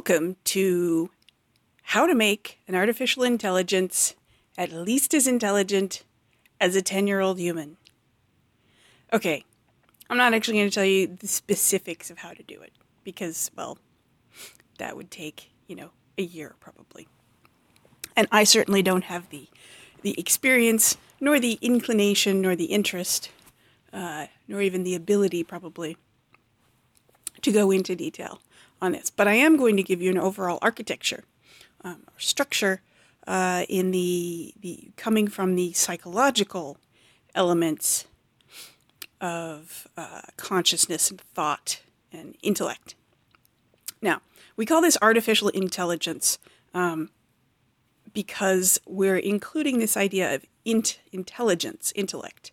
Welcome to How to Make an Artificial Intelligence at least as intelligent as a 10 year old human. Okay, I'm not actually going to tell you the specifics of how to do it because, well, that would take, you know, a year probably. And I certainly don't have the, the experience, nor the inclination, nor the interest, uh, nor even the ability probably to go into detail on this, but I am going to give you an overall architecture um, or structure uh, in the the coming from the psychological elements of uh, consciousness and thought and intellect. Now, we call this artificial intelligence um, because we're including this idea of int- intelligence, intellect,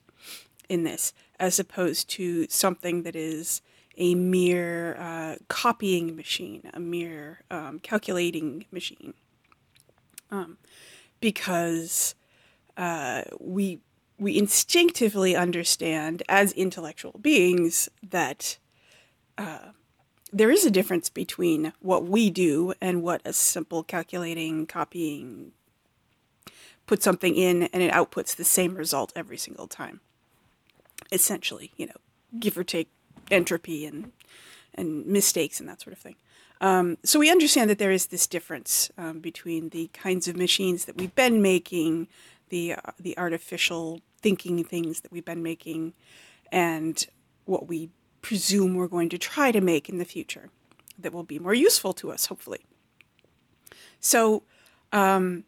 in this, as opposed to something that is a mere uh, copying machine, a mere um, calculating machine. Um, because uh, we we instinctively understand as intellectual beings that uh, there is a difference between what we do and what a simple calculating, copying, put something in and it outputs the same result every single time. Essentially, you know, give or take entropy and and mistakes and that sort of thing. Um, so we understand that there is this difference um, between the kinds of machines that we've been making, the uh, the artificial thinking things that we've been making, and what we presume we're going to try to make in the future that will be more useful to us, hopefully. So um,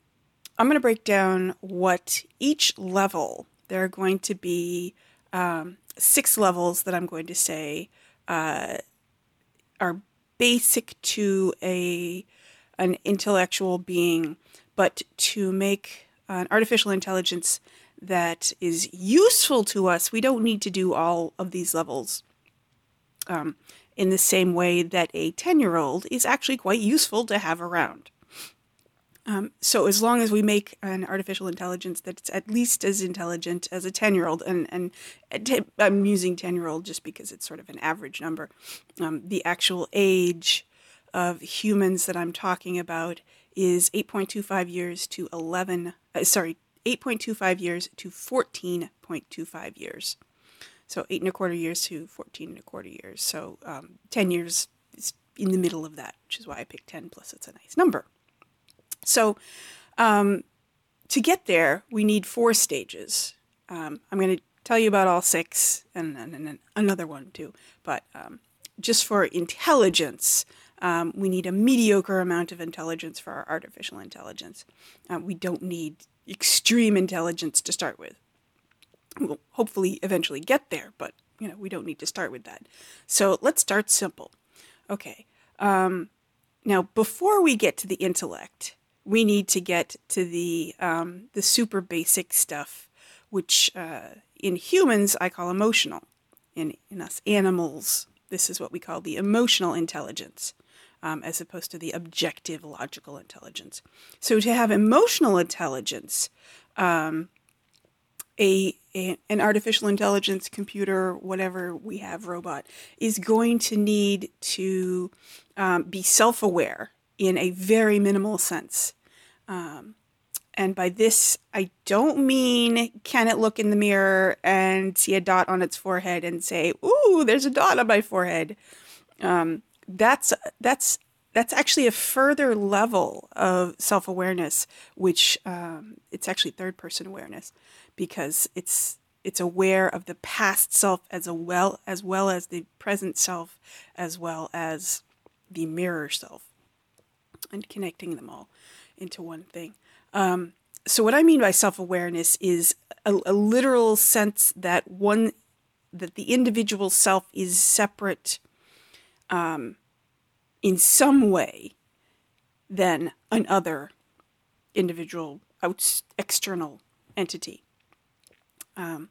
I'm going to break down what each level there are going to be um, six levels that I'm going to say uh, are basic to a an intellectual being, but to make an artificial intelligence that is useful to us, we don't need to do all of these levels um, in the same way that a 10 year old is actually quite useful to have around. Um, so as long as we make an artificial intelligence that's at least as intelligent as a 10 year old, and, and I'm using 10 year old just because it's sort of an average number, um, the actual age of humans that I'm talking about is 8.25 years to 11, uh, sorry, 8.25 years to 14.25 years. So eight and a quarter years to 14 and a quarter years. So um, 10 years is in the middle of that, which is why I picked 10 plus it's a nice number. So, um, to get there, we need four stages. Um, I'm going to tell you about all six and, another one too. But um, just for intelligence, um, we need a mediocre amount of intelligence for our artificial intelligence. Uh, we don't need extreme intelligence to start with. We'll hopefully eventually get there, but you know we don't need to start with that. So let's start simple. Okay. Um, now, before we get to the intellect, we need to get to the um, the super basic stuff, which uh, in humans I call emotional. In in us animals, this is what we call the emotional intelligence, um, as opposed to the objective logical intelligence. So to have emotional intelligence, um, a, a, an artificial intelligence computer, whatever we have robot, is going to need to um, be self aware in a very minimal sense. Um, and by this, I don't mean can it look in the mirror and see a dot on its forehead and say, "Ooh, there's a dot on my forehead." Um, that's that's that's actually a further level of self-awareness, which um, it's actually third-person awareness, because it's it's aware of the past self as a well as well as the present self, as well as the mirror self, and connecting them all into one thing. Um, so what I mean by self-awareness is a, a, literal sense that one that the individual self is separate, um, in some way than another individual out, external entity. Um,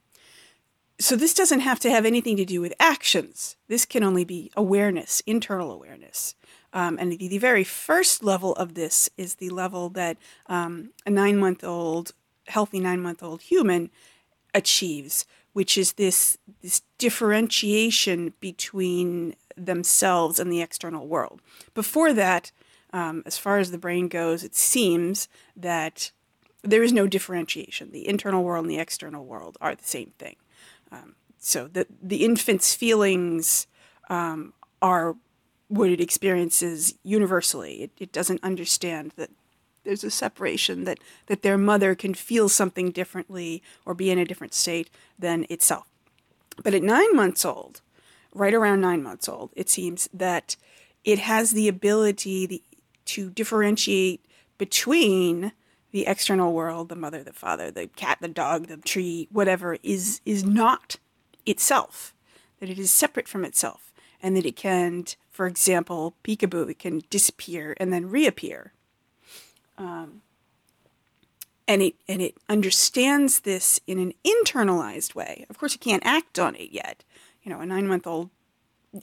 so this doesn't have to have anything to do with actions. This can only be awareness, internal awareness. Um, and the, the, very first level of this is the level that um, a nine month old, healthy nine month old human achieves, which is this, this differentiation between themselves and the external world. Before that, um, as far as the brain goes, it seems that there is no differentiation. The internal world and the external world are the same thing. Um, so the the infant's feelings um, are what it experiences universally. It, it doesn't understand that there's a separation that that their mother can feel something differently or be in a different state than itself. But at nine months old, right around nine months old, it seems that it has the ability to differentiate between the external world, the mother, the father, the cat, the dog, the tree, whatever, is is not itself. That it is separate from itself, and that it can, for example, peekaboo, it can disappear and then reappear. Um, and it and it understands this in an internalized way. Of course, it can't act on it yet. You know, a nine month old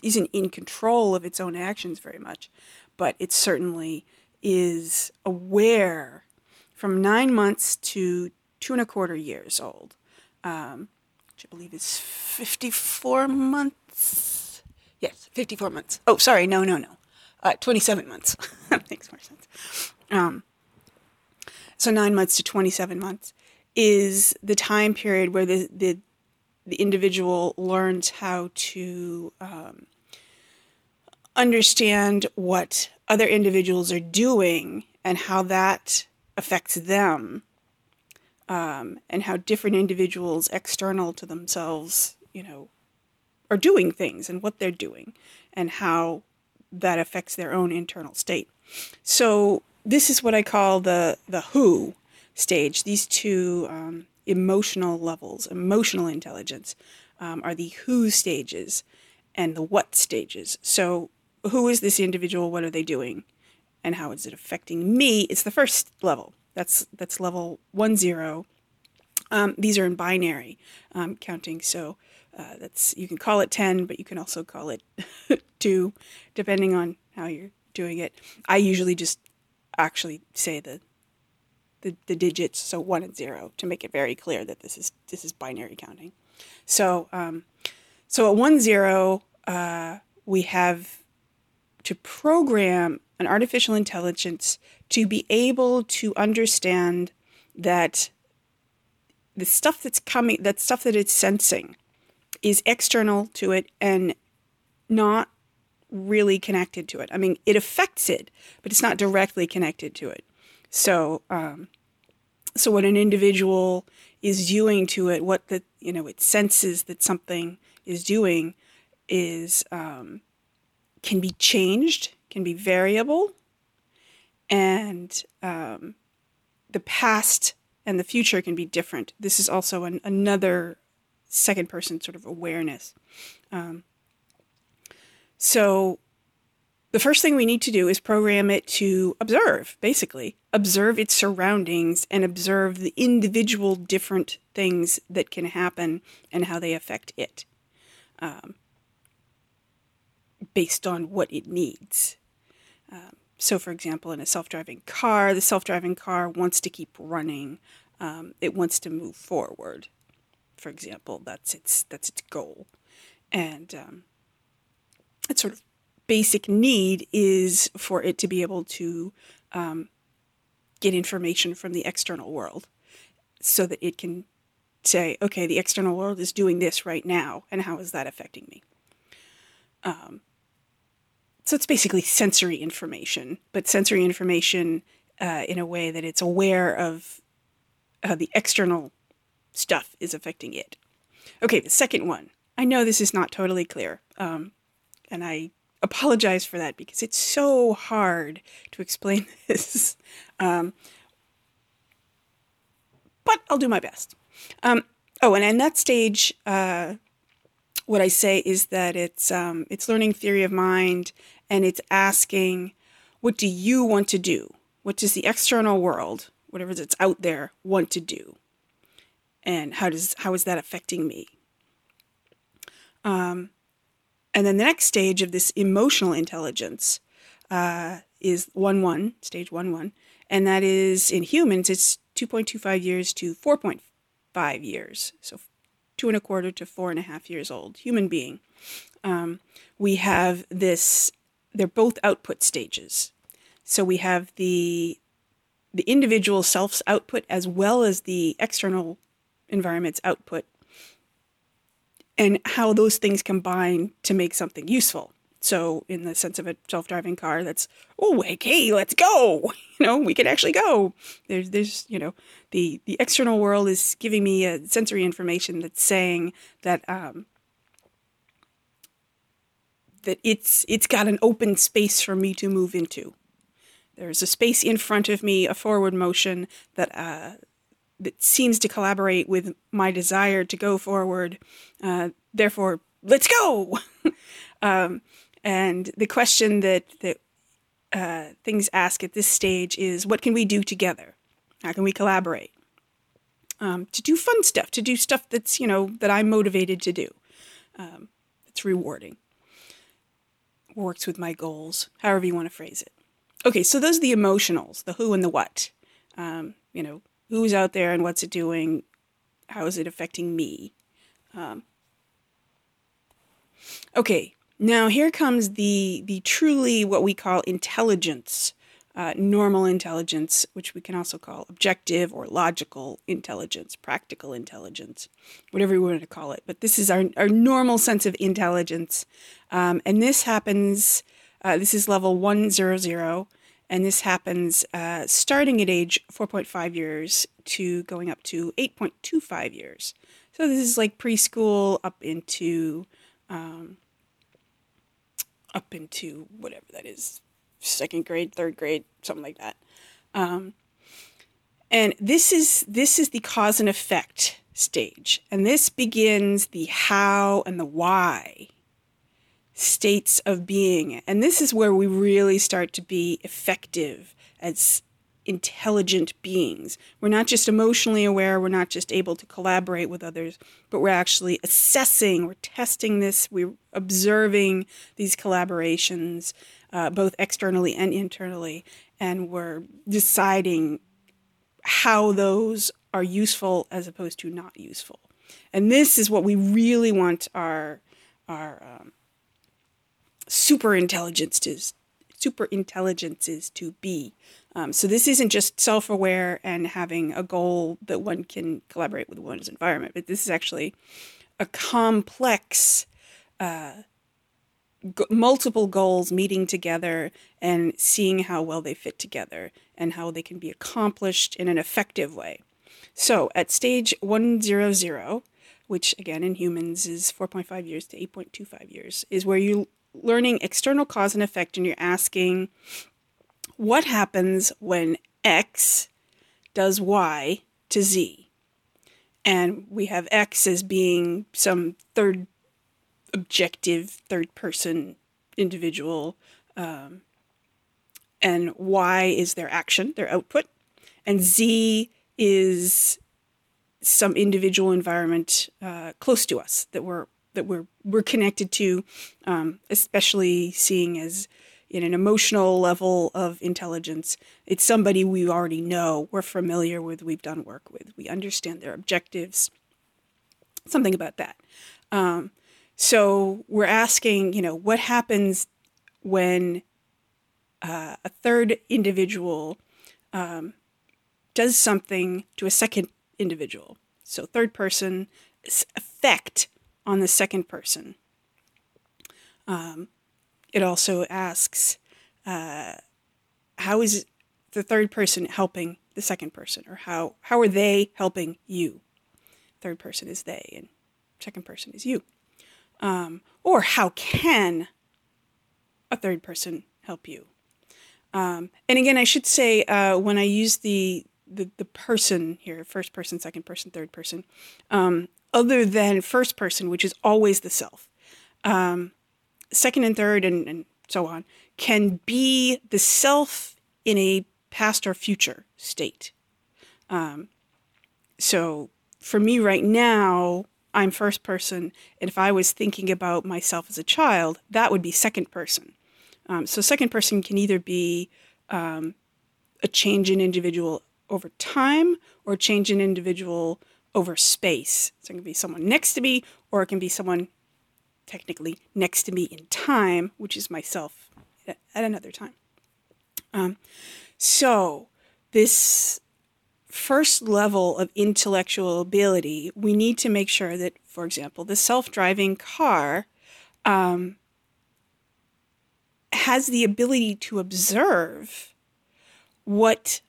isn't in control of its own actions very much, but it certainly is aware from nine months to two and a quarter years old, um, which I believe is 54 months. Yes, 54 months. Oh, sorry, no, no, no. Uh, 27 months. that makes more sense. Um, so nine months to 27 months is the time period where the, the, the individual learns how to um, understand what other individuals are doing and how that affects them um, and how different individuals external to themselves, you know, are doing things and what they're doing and how that affects their own internal state. So this is what I call the the who stage. These two um, emotional levels, emotional intelligence, um, are the who stages and the what stages. So who is this individual? What are they doing? and how is it affecting me? It's the first level. That's that's level one zero. Um, these are in binary um, counting, so uh, that's you can call it ten, but you can also call it two, depending on how you're doing it. I usually just actually say the the, the digits, so one and zero, to make it very clear that this is this is binary counting. So um, so at one zero, uh, we have to program an artificial intelligence to be able to understand that the stuff that's coming, that stuff that it's sensing, is external to it and not really connected to it. I mean, it affects it, but it's not directly connected to it. So, um, so what an individual is doing to it, what the you know it senses that something is doing, is um, can be changed can be variable, and um, the past and the future can be different. This is also an, another second person sort of awareness. Um, so, the first thing we need to do is program it to observe, basically, observe its surroundings and observe the individual different things that can happen and how they affect it um, based on what it needs. Um, so, for example, in a self driving car, the self driving car wants to keep running, um, it wants to move forward. For example, that's its, that's its goal. And um, its sort of basic need is for it to be able to um, get information from the external world so that it can say, okay, the external world is doing this right now, and how is that affecting me? Um, so it's basically sensory information, but sensory information uh, in a way that it's aware of how the external stuff is affecting it. Okay, the second one. I know this is not totally clear, um, and I apologize for that because it's so hard to explain this. Um, but I'll do my best. Um, oh, and in that stage, uh, what I say is that it's um, it's learning theory of mind, and it's asking, what do you want to do? What does the external world, whatever that's out there, want to do? And how does how is that affecting me? Um, and then the next stage of this emotional intelligence uh, is one one stage one one, and that is in humans it's two point two five years to four point five years. So two and a quarter to four and a half years old human being. Um, we have this, they're both output stages. So we have the the individual self's output as well as the external environment's output and how those things combine to make something useful. So, in the sense of a self-driving car, that's oh, hey, let's go. You know, we can actually go. There's, there's, you know, the the external world is giving me a sensory information that's saying that um, that it's it's got an open space for me to move into. There's a space in front of me, a forward motion that uh, that seems to collaborate with my desire to go forward. Uh, therefore, let's go. um, and the question that that uh, things ask at this stage is, what can we do together? How can we collaborate? Um, to do fun stuff, to do stuff that's you know that I'm motivated to do. Um, it's rewarding. Works with my goals, however you want to phrase it. Okay, so those are the emotionals, the who and the what. Um, you know, who's out there and what's it doing? How is it affecting me? Um, okay, now here comes the the truly what we call intelligence, uh, normal intelligence, which we can also call objective or logical intelligence, practical intelligence, whatever you want to call it. But this is our our normal sense of intelligence, um, and this happens. Uh, this is level one zero zero, and this happens uh, starting at age four point five years to going up to eight point two five years. So this is like preschool up into um, up into whatever that is, second grade, third grade, something like that. Um, and this is this is the cause and effect stage, and this begins the how and the why states of being, and this is where we really start to be effective as intelligent beings. We're not just emotionally aware, we're not just able to collaborate with others, but we're actually assessing, we're testing this, we're observing these collaborations, uh, both externally and internally, and we're deciding how those are useful as opposed to not useful. And this is what we really want our, our um, super intelligence to super intelligences to be um, so this isn't just self-aware and having a goal that one can collaborate with one's environment, but this is actually a complex, uh, g- multiple goals meeting together and seeing how well they fit together and how they can be accomplished in an effective way. So at stage 100, which again in humans is 4.5 years to 8.25 years, is where you're learning external cause and effect and you're asking what happens when X does Y to Z? And we have X as being some third objective, third person individual. Um, and Y is their action, their output. And Z is some individual environment uh, close to us that we're that we're we're connected to, um, especially seeing as in an emotional level of intelligence. It's somebody we already know, we're familiar with, we've done work with, we understand their objectives, something about that. Um, so we're asking, you know, what happens when uh, a third individual um, does something to a second individual? So, third person effect on the second person. Um, it also asks, uh, how is the third person helping the second person, or how how are they helping you? Third person is they, and second person is you. Um, or how can a third person help you? Um, and again, I should say uh, when I use the, the the person here, first person, second person, third person, um, other than first person, which is always the self. Um, second and third, and, and so on, can be the self in a past or future state. Um, so for me right now, I'm first person. And if I was thinking about myself as a child, that would be second person. Um, so second person can either be um, a change in individual over time or change in individual over space. So it can be someone next to me, or it can be someone technically next to me in time, which is myself at another time. Um, so this first level of intellectual ability, we need to make sure that, for example, the self-driving car um, has the ability to observe what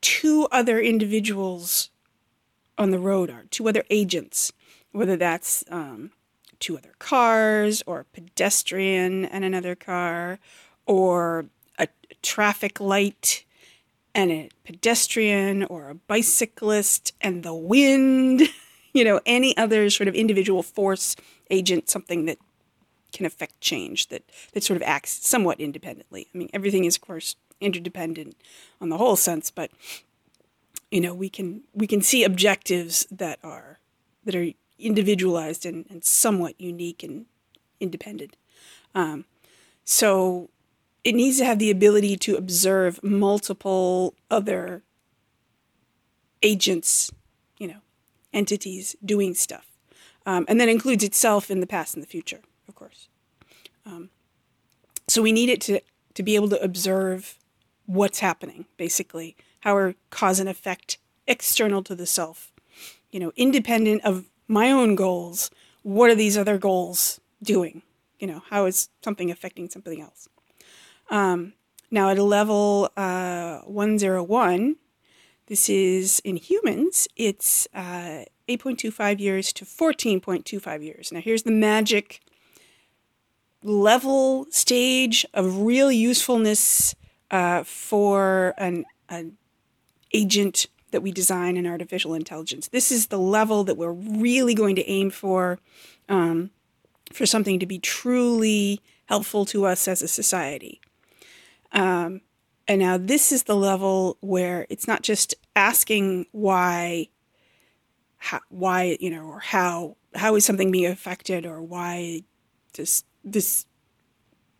two other individuals on the road are, two other agents, whether that's um, two other cars or a pedestrian and another car or a traffic light and a pedestrian or a bicyclist and the wind, you know, any other sort of individual force agent, something that can affect change, that, that sort of acts somewhat independently. I mean, everything is, of course, interdependent on the whole sense, but you know, we can we can see objectives that are that are individualized and, and somewhat unique and independent. Um, so it needs to have the ability to observe multiple other agents, you know, entities doing stuff. Um, and that includes itself in the past and the future, of course. Um, so we need it to, to be able to observe what's happening, basically, how are cause and effect external to the self, you know, independent of my own goals. What are these other goals doing? You know, how is something affecting something else? Um, now, at a level uh, 101, this is in humans, it's uh, 8.25 years to 14.25 years. Now, here's the magic level stage of real usefulness uh, for an, an agent that we design in artificial intelligence. This is the level that we're really going to aim for, um, for something to be truly helpful to us as a society. Um, and now this is the level where it's not just asking why, how, why you know, or how how is something being affected, or why does this,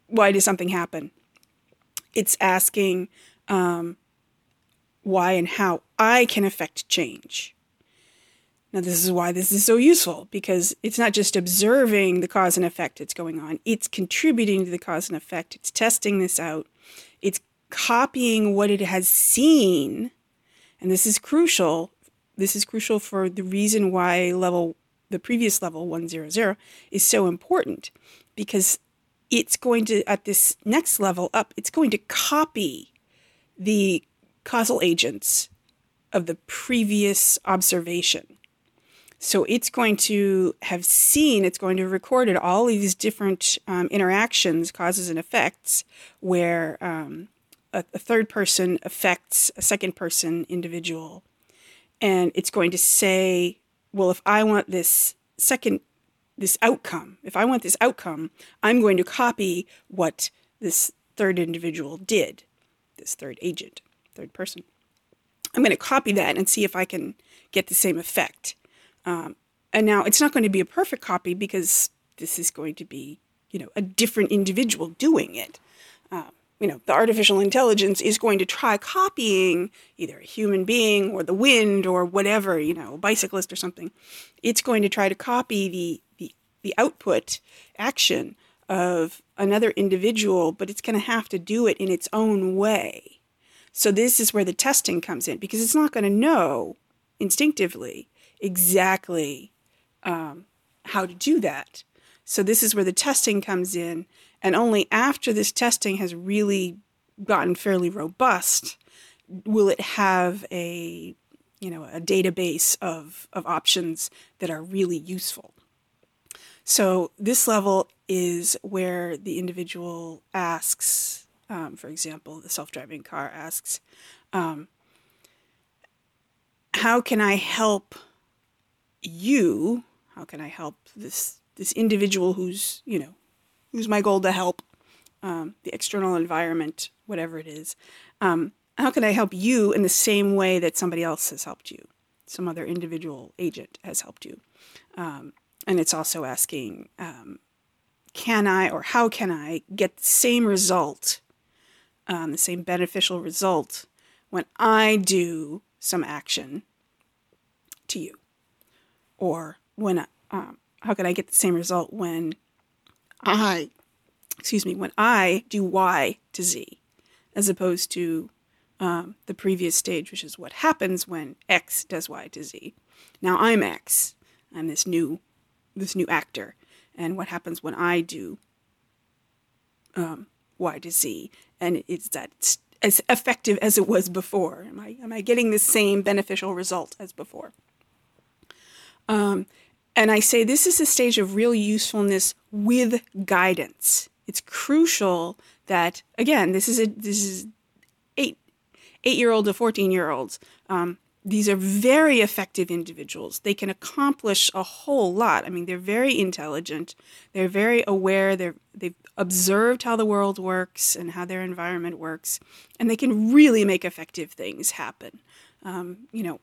why does something happen? It's asking um, why and how I can affect change. Now, this is why this is so useful because it's not just observing the cause and effect that's going on, it's contributing to the cause and effect. It's testing this out, it's copying what it has seen. And this is crucial. This is crucial for the reason why level, the previous level 100 is so important because it's going to, at this next level up, it's going to copy the causal agents of the previous observation. So it's going to have seen, it's going to have recorded all these different um, interactions, causes and effects, where um, a, a, third person affects a second person individual. And it's going to say, well, if I want this second, this outcome, if I want this outcome, I'm going to copy what this third individual did, this third agent, third person. I'm going to copy that and see if I can get the same effect. Um, and now it's not going to be a perfect copy because this is going to be, you know, a different individual doing it. Uh, you know, the artificial intelligence is going to try copying either a human being or the wind or whatever, you know, a bicyclist or something. It's going to try to copy the, the, the output action of another individual, but it's going to have to do it in its own way. So this is where the testing comes in because it's not going to know instinctively exactly um, how to do that. So this is where the testing comes in, and only after this testing has really gotten fairly robust will it have a you know a database of, of options that are really useful. So this level is where the individual asks, um, for example, the self-driving car asks, um, how can I help you? How can I help this this individual who's you know who's my goal to help um, the external environment, whatever it is. Um, how can I help you in the same way that somebody else has helped you? Some other individual agent has helped you. Um, and it's also asking, um, can I or how can I get the same result, um, the same beneficial result when I do some action to you? Or when, um, how can I get the same result when I, excuse me, when I do Y to Z, as opposed to um, the previous stage, which is what happens when X does Y to Z. Now I'm X. I'm this new, this new actor, and what happens when I do um, Y to Z, and is that as effective as it was before. Am I am I getting the same beneficial result as before? Um, and I say this is a stage of real usefulness with guidance. It's crucial that again, this is a this is eight eight year old to fourteen year olds. Um, these are very effective individuals. They can accomplish a whole lot. I mean, they're very intelligent. They're very aware. They're they've observed how the world works and how their environment works, and they can really make effective things happen. Um, you know,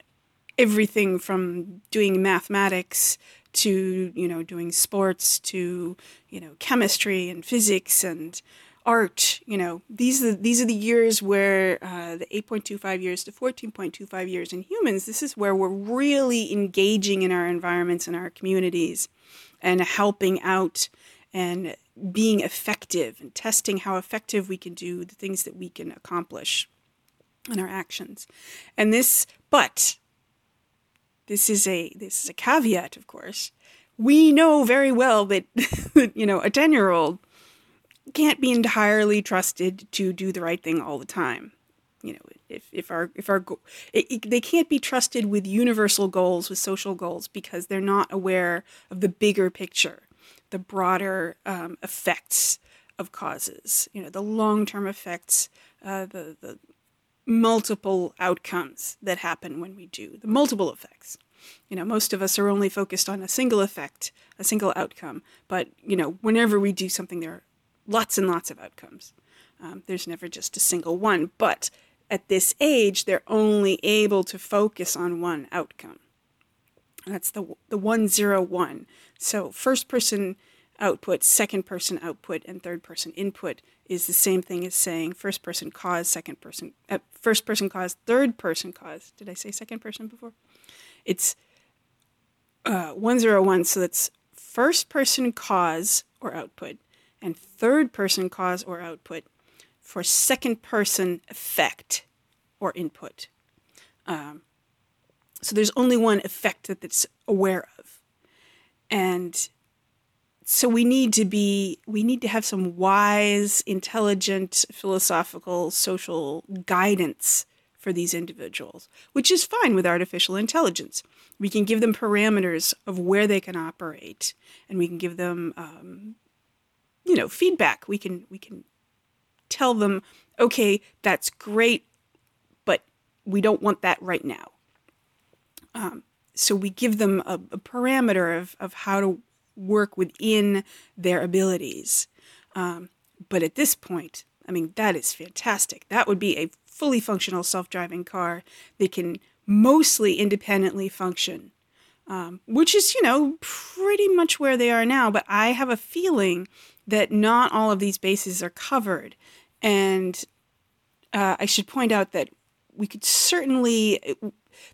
everything from doing mathematics to you know doing sports to you know chemistry and physics and art you know these are these are the years where uh, the 8.25 years to 14.25 years in humans this is where we're really engaging in our environments and our communities and helping out and being effective and testing how effective we can do the things that we can accomplish in our actions and this but this is a this is a caveat, of course. We know very well that you know a ten year old can't be entirely trusted to do the right thing all the time. You know, if if our if our it, it, they can't be trusted with universal goals, with social goals, because they're not aware of the bigger picture, the broader um, effects of causes. You know, the long term effects, uh, the the multiple outcomes that happen when we do, the multiple effects. You know, most of us are only focused on a single effect, a single outcome. But, you know, whenever we do something, there lots and lots of outcomes. Um, there's never just a single one. But at this age, they're only able to focus on one outcome. That's the, the 101. So, first person output, second person output, and third person input is the same thing as saying first person cause, second person, uh, first person cause, third person cause. Did I say second person before? It's uh, 101, so that's first person cause or output, and third person cause or output for second person effect or input. Um, so there's only one effect that it's aware of. And so we need to be we need to have some wise intelligent philosophical social guidance for these individuals which is fine with artificial intelligence we can give them parameters of where they can operate and we can give them um, you know feedback we can we can tell them okay that's great but we don't want that right now um, so we give them a, a parameter of, of how to work within their abilities. Um, but at this point, I mean, that is fantastic. That would be a fully functional self driving car that can mostly independently function, um, which is, you know, pretty much where they are now. But I have a feeling that not all of these bases are covered. And uh, I should point out that we could certainly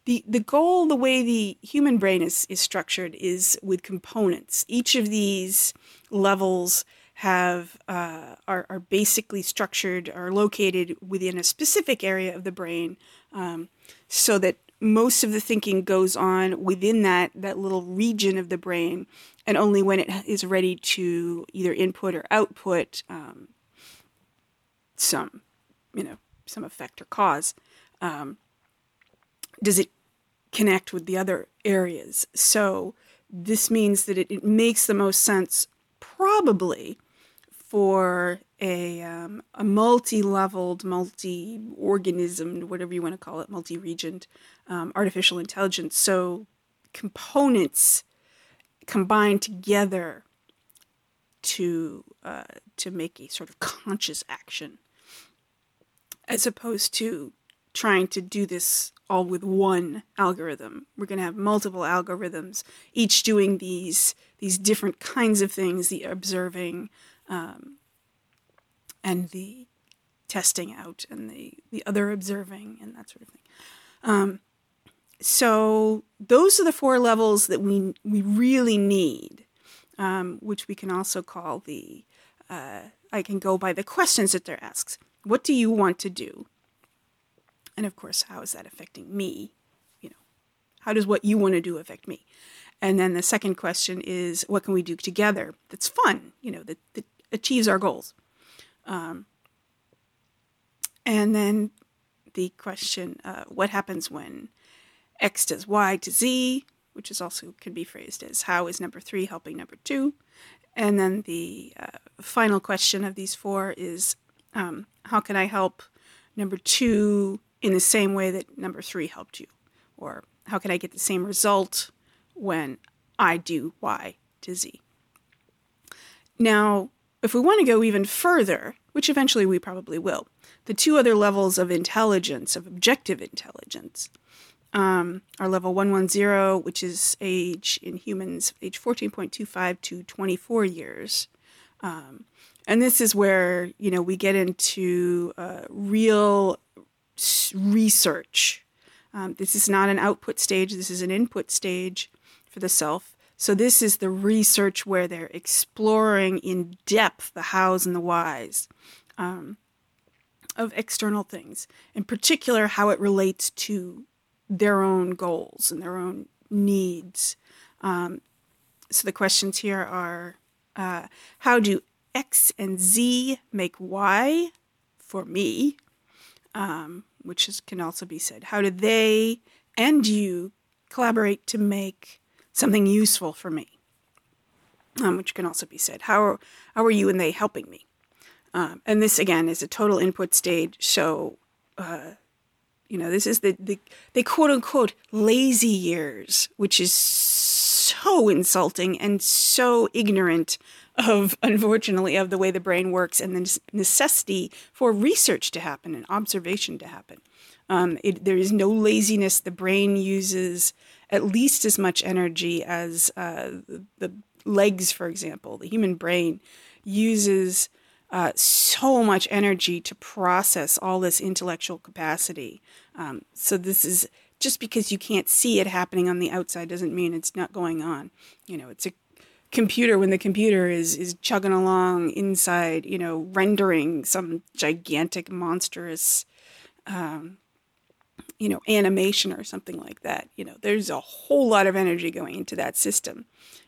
the the goal the way the human brain is is structured is with components each of these levels have uh, are, are basically structured are located within a specific area of the brain um, so that most of the thinking goes on within that that little region of the brain and only when it is ready to either input or output um, some you know some effect or cause um, does it connect with the other areas? So this means that it, it makes the most sense, probably, for a, um, a multi-leveled, multi-organism, whatever you want to call it, multi-regioned um, artificial intelligence. So components combine together to uh, to make a sort of conscious action, as opposed to trying to do this all with one algorithm. We're going to have multiple algorithms, each doing these these different kinds of things: the observing, um, and the testing out, and the the other observing, and that sort of thing. Um, so those are the four levels that we we really need, um, which we can also call the. Uh, I can go by the questions that they're asked. What do you want to do? And of course, how is that affecting me? You know, how does what you want to do affect me? And then the second question is, what can we do together that's fun? You know, that, that achieves our goals. Um, and then the question, uh, what happens when X does Y to Z, which is also can be phrased as how is number three helping number two? And then the uh, final question of these four is um, how can I help number two in the same way that number three helped you? Or how can I get the same result when I do Y to Z? Now, if we want to go even further, which eventually we probably will, the two other levels of intelligence, of objective intelligence, um, are level 110, which is age in humans, age 14.25 to 24 years. Um, and this is where, you know, we get into uh, real research. Um, this is not an output stage, this is an input stage for the self. So, this is the research where they're exploring in depth the hows and the whys um, of external things, in particular, how it relates to their own goals and their own needs. Um, so, the questions here are uh, how do X and Z make Y for me? Um, which is, can also be said. How do they and you collaborate to make something useful for me? Um, which can also be said. How are, how are you and they helping me? Um, and this again is a total input stage. So, uh, you know, this is the, the they quote unquote lazy years, which is so insulting and so ignorant of unfortunately of the way the brain works and the necessity for research to happen and observation to happen. Um, it, there is no laziness. The brain uses at least as much energy as uh, the, legs, for example. The human brain uses uh, so much energy to process all this intellectual capacity. Um, so this is just because you can't see it happening on the outside doesn't mean it's not going on. You know, it's a computer when the computer is is chugging along inside, you know, rendering some gigantic, monstrous, um, you know, animation or something like that. You know, there's a whole lot of energy going into that system,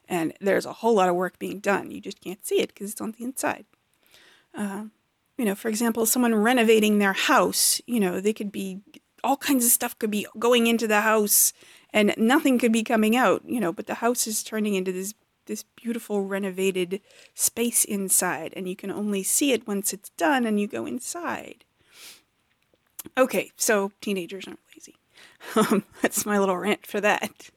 and there's a whole lot of work being done. You just can't see it because it's on the inside. Uh, you know, for example, someone renovating their house, you know, they could be all kinds of stuff could be going into the house and nothing could be coming out, you know, but the house is turning into this this beautiful renovated space inside, and you can only see it once it's done and you go inside. Okay, so teenagers aren't lazy. Um, that's my little rant for that.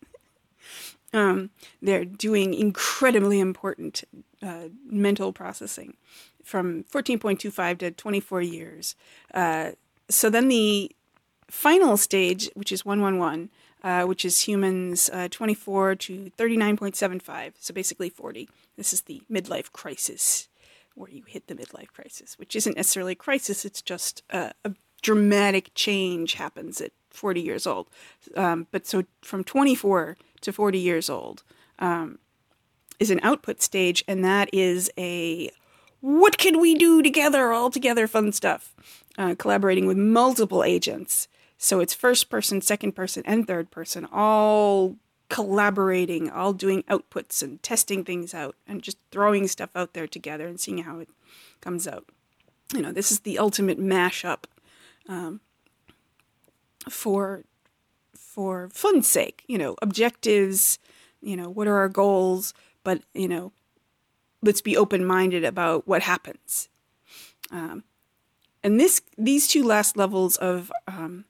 um, they're doing incredibly important uh, mental processing from 14.25 to 24 years. Uh, so then the final stage, which is 111, uh, which is humans uh, 24 to 39.75, so basically 40. This is the midlife crisis, where you hit the midlife crisis, which isn't necessarily a crisis, it's just a, a dramatic change happens at 40 years old. Um, but so from 24 to 40 years old um, is an output stage, and that is a what can we do together, all together fun stuff, uh, collaborating with multiple agents so it's first person, second person, and third person, all collaborating, all doing outputs and testing things out and just throwing stuff out there together and seeing how it comes out. You know, this is the ultimate mashup um, for for fun's sake. You know, objectives. You know, what are our goals? But you know, let's be open minded about what happens. Um, and this these two last levels of um,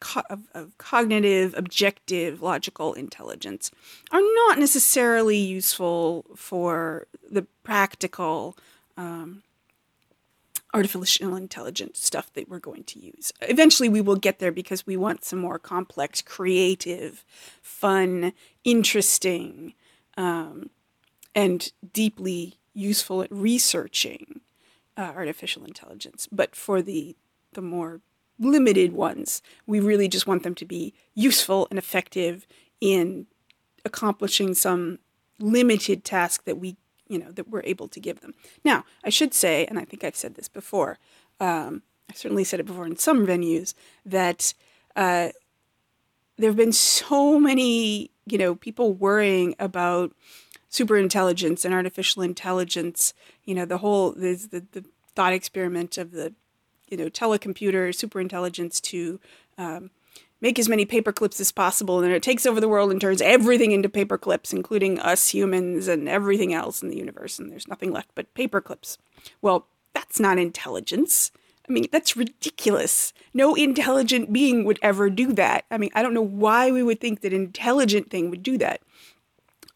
co- of, of cognitive, objective, logical intelligence are not necessarily useful for the practical um, artificial intelligence stuff that we're going to use. Eventually, we will get there because we want some more complex, creative, fun, interesting, um, and deeply useful at researching uh, artificial intelligence. But for the the more limited ones, we really just want them to be useful and effective in accomplishing some limited task that we you know that we're able to give them. Now, I should say, and I think I've said this before. Um, I certainly said it before in some venues that uh, there have been so many, you know, people worrying about super intelligence and artificial intelligence. You know, the whole there's the, the thought experiment of the, you know, telecomputer super intelligence to um, make as many paper clips as possible, and then it takes over the world and turns everything into paper clips, including us humans and everything else in the universe, and there's nothing left but paper clips. Well, that's not intelligence. I mean, that's ridiculous. No intelligent being would ever do that. I mean, I don't know why we would think that an intelligent thing would do that.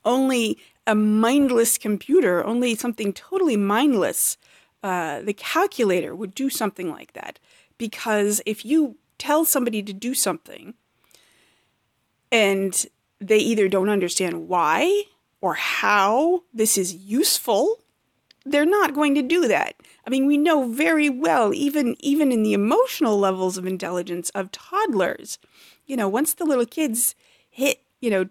Only a mindless computer, only something totally mindless, uh, the calculator would do something like that. Because if you tell somebody to do something and they either don't understand why or how this is useful, they're not going to do that. I mean, we know very well, even even in the emotional levels of intelligence of toddlers, you know, once the little kids hit, you know,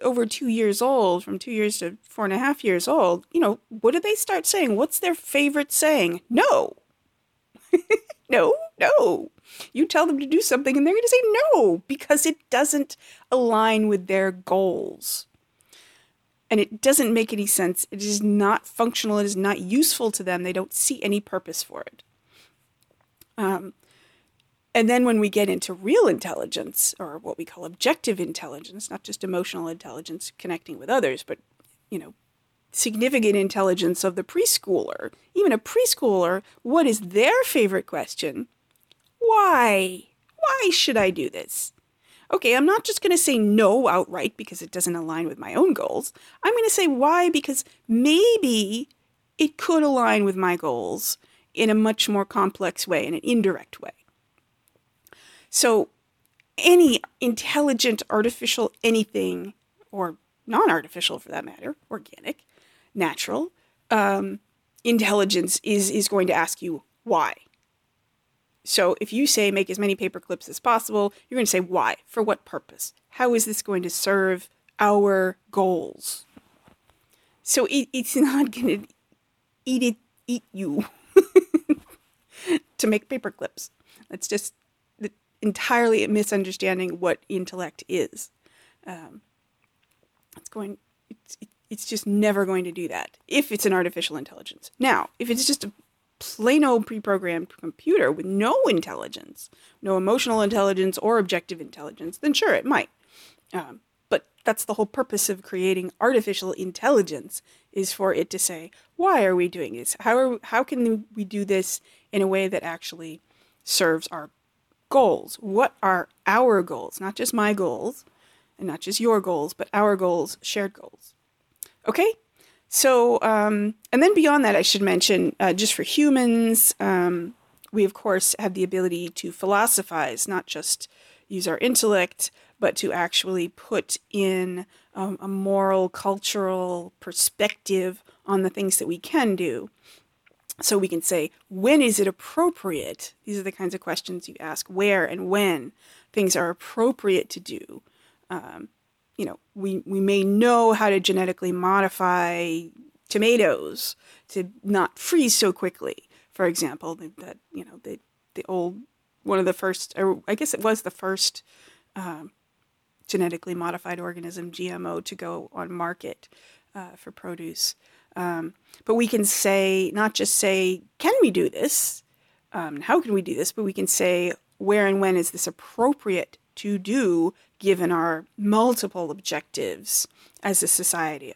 over two years old, from two years to four and a half years old, you know, what do they start saying? What's their favorite saying? No. no, no. You tell them to do something and they're going to say no because it doesn't align with their goals. And it doesn't make any sense. It is not functional. It is not useful to them. They don't see any purpose for it. Um, and then when we get into real intelligence, or what we call objective intelligence, not just emotional intelligence connecting with others, but, you know, significant intelligence of the preschooler, even a preschooler, what is their favorite question? Why? Why should I do this? Okay, I'm not just going to say no outright because it doesn't align with my own goals. I'm going to say why because maybe it could align with my goals in a much more complex way, in an indirect way. So, any intelligent artificial anything, or non artificial for that matter, organic, natural, um, intelligence is, is going to ask you why. So if you say make as many paper clips as possible, you're going to say why? For what purpose? How is this going to serve our goals? So it, it's not going to eat it, eat you to make paper clips. That's just entirely a misunderstanding what intellect is. Um, it's going, it's, it's just never going to do that if it's an artificial intelligence. Now, if it's just a plain old pre-programmed computer with no intelligence, no emotional intelligence or objective intelligence, then sure, it might. Um, but that's the whole purpose of creating artificial intelligence is for it to say, why are we doing this? How are how can we do this in a way that actually serves our goals? What are our goals? Not just my goals, and not just your goals, but our goals, shared goals. Okay, so, um, and then beyond that, I should mention uh, just for humans, um, we of course have the ability to philosophize, not just use our intellect, but to actually put in um, a moral, cultural perspective on the things that we can do. So we can say, when is it appropriate? These are the kinds of questions you ask where and when things are appropriate to do. Um, you know, we, we may know how to genetically modify tomatoes to not freeze so quickly. For example, that you know the the old one of the first, or I guess it was the first um, genetically modified organism GMO to go on market uh, for produce. Um, but we can say not just say, can we do this? Um, how can we do this? But we can say where and when is this appropriate to do given our multiple objectives as a society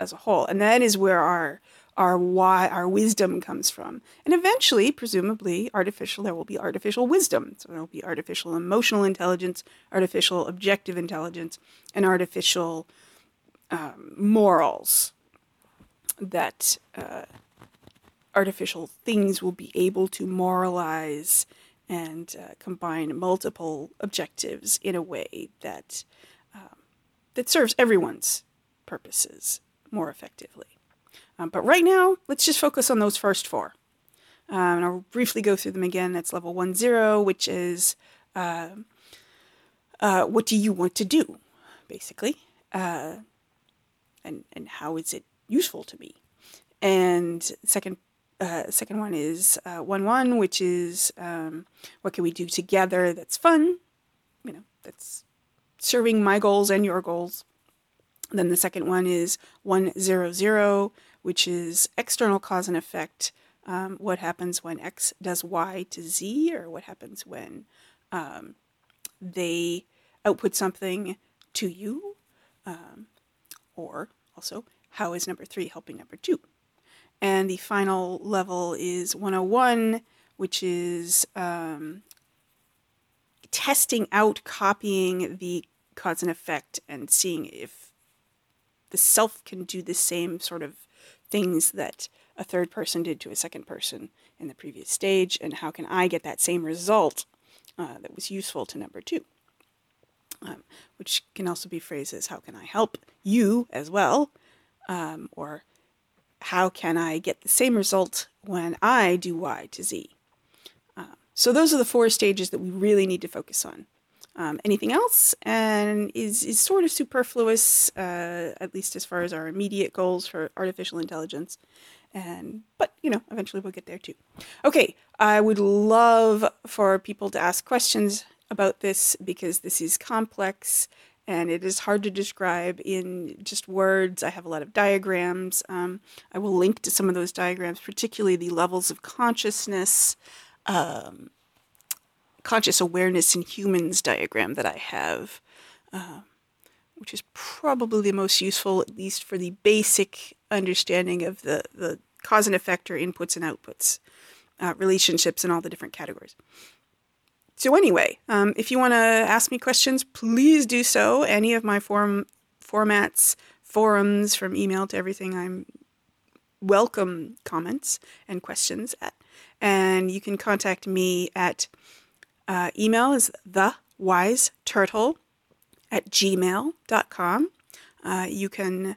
as a whole. And that is where our our why our wisdom comes from. And eventually, presumably, artificial there will be artificial wisdom. So there will be artificial emotional intelligence, artificial objective intelligence, and artificial um, morals that uh, artificial things will be able to moralize and uh, combine multiple objectives in a way that um, that serves everyone's purposes more effectively. Um, but right now, let's just focus on those first four. Um, and I'll briefly go through them again. That's level one zero, which is uh, uh, what do you want to do, basically, uh, and and how is it useful to me. And second uh, second one is uh, one one, which is um, what can we do together that's fun, you know, that's serving my goals and your goals. Then the second one is one zero zero, which is external cause and effect. Um, what happens when X does Y to Z, or what happens when um, they output something to you, um, or also how is number three helping number two. And the final level is 101, which is um, testing out copying the cause and effect and seeing if the self can do the same sort of things that a third person did to a second person in the previous stage, and how can I get that same result uh, that was useful to number two. Um, which can also be phrases how can I help you as well, um, or how can I get the same result when I do Y to Z? Uh, so those are the four stages that we really need to focus on. Um, anything else and is, is sort of superfluous, uh, at least as far as our immediate goals for artificial intelligence. And but you know, eventually we'll get there too. Okay, I would love for people to ask questions about this because this is complex and it is hard to describe in just words. I have a lot of diagrams. Um, I will link to some of those diagrams, particularly the levels of consciousness, um, conscious awareness in humans diagram that I have, uh, which is probably the most useful, at least for the basic understanding of the, the cause and effect or inputs and outputs, uh, relationships, and all the different categories. So anyway, um, if you want to ask me questions, please do so. Any of my forum formats, forums, from email to everything, I'm welcome comments and questions at. And you can contact me at uh, email is the wise turtle at gmail.com. Uh, you can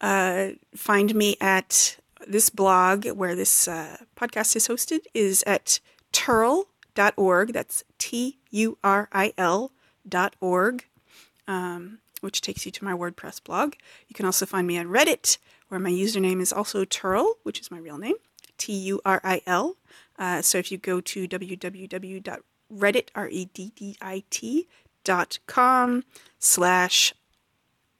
uh, find me at this blog where this uh, podcast is hosted is at turl turil.org. That's T U R I L dot org, um, which takes you to my WordPress blog. You can also find me on Reddit, where my username is also Turil, which is my real name, T U R I L. Uh, so if you go to www.reddit, R E D D I T, dot com slash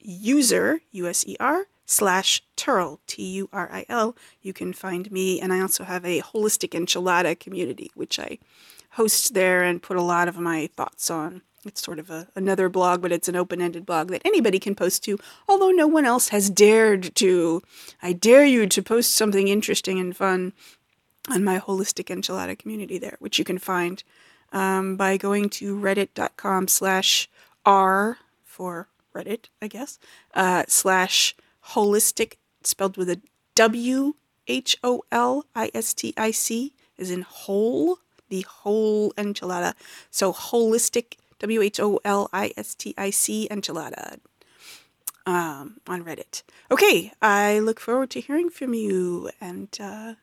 user, U-S-E-R, slash Turil, T U R I L. You can find me, and I also have a wholistic enchilada community, which I host there and put a lot of my thoughts on. It's sort of a, another blog, but it's an open ended blog that anybody can post to, although no one else has dared to. I dare you to post something interesting and fun on my wholistic enchilada community there, which you can find um, by going to reddit.com slash r for Reddit, I guess, uh, slash wholistic, spelled with a W H O L I S T I C, is in whole the whole enchilada. So wholistic, W H O L I S T I C enchilada um, on Reddit. Okay, I look forward to hearing from you and uh,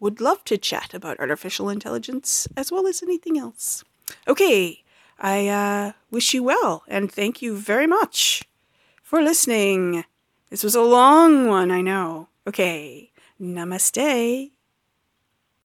would love to chat about artificial intelligence as well as anything else. Okay, I uh, wish you well and thank you very much for listening. This was a long one, I know. Okay, namaste.